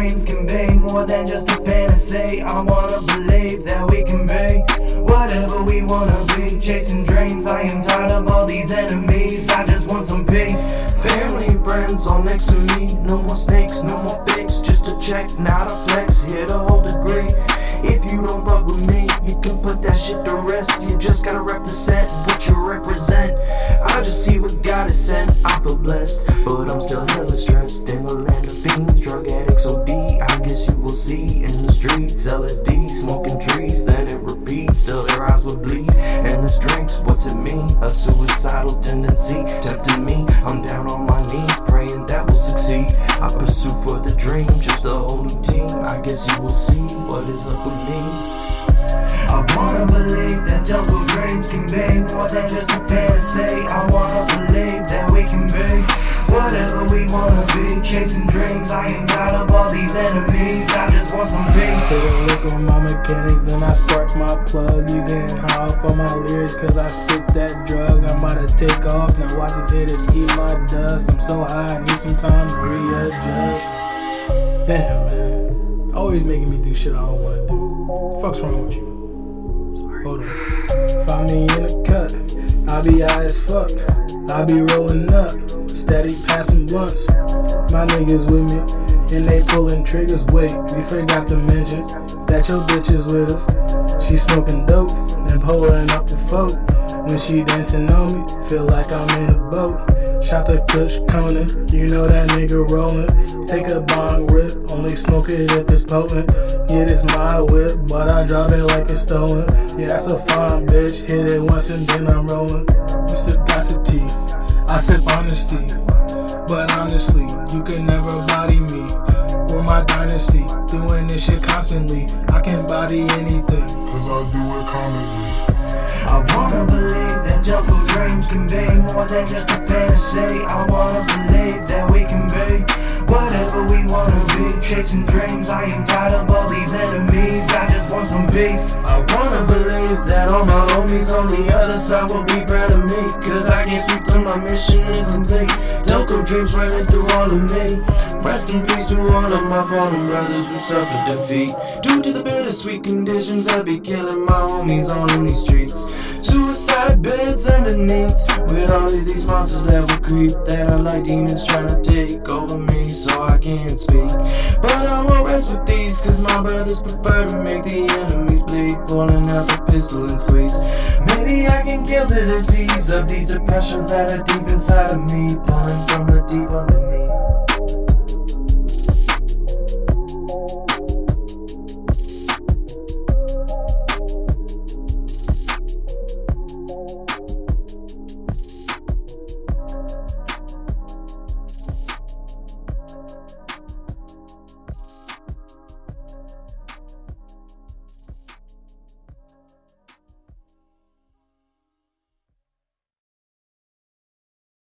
dreams can be more than just a fantasy. I wanna believe that we can be whatever we wanna be. Chasing dreams, I am tired of all these enemies. I just want some peace. Family and friends all next to me. No more snakes, no more fakes. Just a check, not a flex. Here to hold degree. If you don't fuck with me, you can put that shit to rest. You just gotta represent what you represent. I just see what God has sent. I feel blessed, streets. LSD, smoking trees, then it repeats till their eyes will bleed. And this drinks, what's it mean? A suicidal tendency. Tempting me, I'm down on my knees, praying that will succeed. I pursue for the dream, just a whole new team. I guess you will see what is up with me. I wanna believe that double dreams can be more than just a fantasy. I wanna believe that we can be whatever we wanna be. Chasing dreams, I am tired of all these enemies. I just want some plug. You getting high off my lyrics, cause I spit that drug. I'm about to take off, now watch these hitters eat my dust. I'm so high, I need some time to readjust. Damn, man. Always making me do shit I don't wanna do. Fuck's wrong with you? Hold on. Find me in the cut. I be high as fuck. I be rolling up. Steady passing blunts. My niggas with me. And they pulling triggers. Wait, we forgot to mention that your bitch is with us. She smoking dope and pulling up the folk. When she dancing on me, feel like I'm in a boat. Shot the Kush Conan, you know that nigga rolling. Take a bong rip, only smoke it if it's potent. Yeah, this my whip, but I drive it like it's stolen. Yeah, that's a fine bitch, hit it once and then I'm rolling. You sip gossip tea, I sip honesty. But honestly, you can never body me my dynasty. Doing this shit constantly, I can body anything. Cause I do it commonly. I wanna believe that double dreams can be more than just a fantasy. I wanna believe that we can be whatever we wanna be. Chasing dreams, I am tired of all these enemies. I just want some peace. I wanna believe that all my homies on the other side will be proud of me. Cause I can't sleep till my mission is complete. Delco dreams running through all of me. Rest in peace to all of my fallen brothers who suffered defeat. Due to the bittersweet conditions, I be killing my homies on in these streets. Suicide beds underneath. With all of these monsters that will creep. That are like demons trying to take over me brothers prefer to make the enemies bleed. Pulling out the pistol and squeeze. Maybe I can kill the disease of these depressions that are deep inside of me. Pulling from the deep under.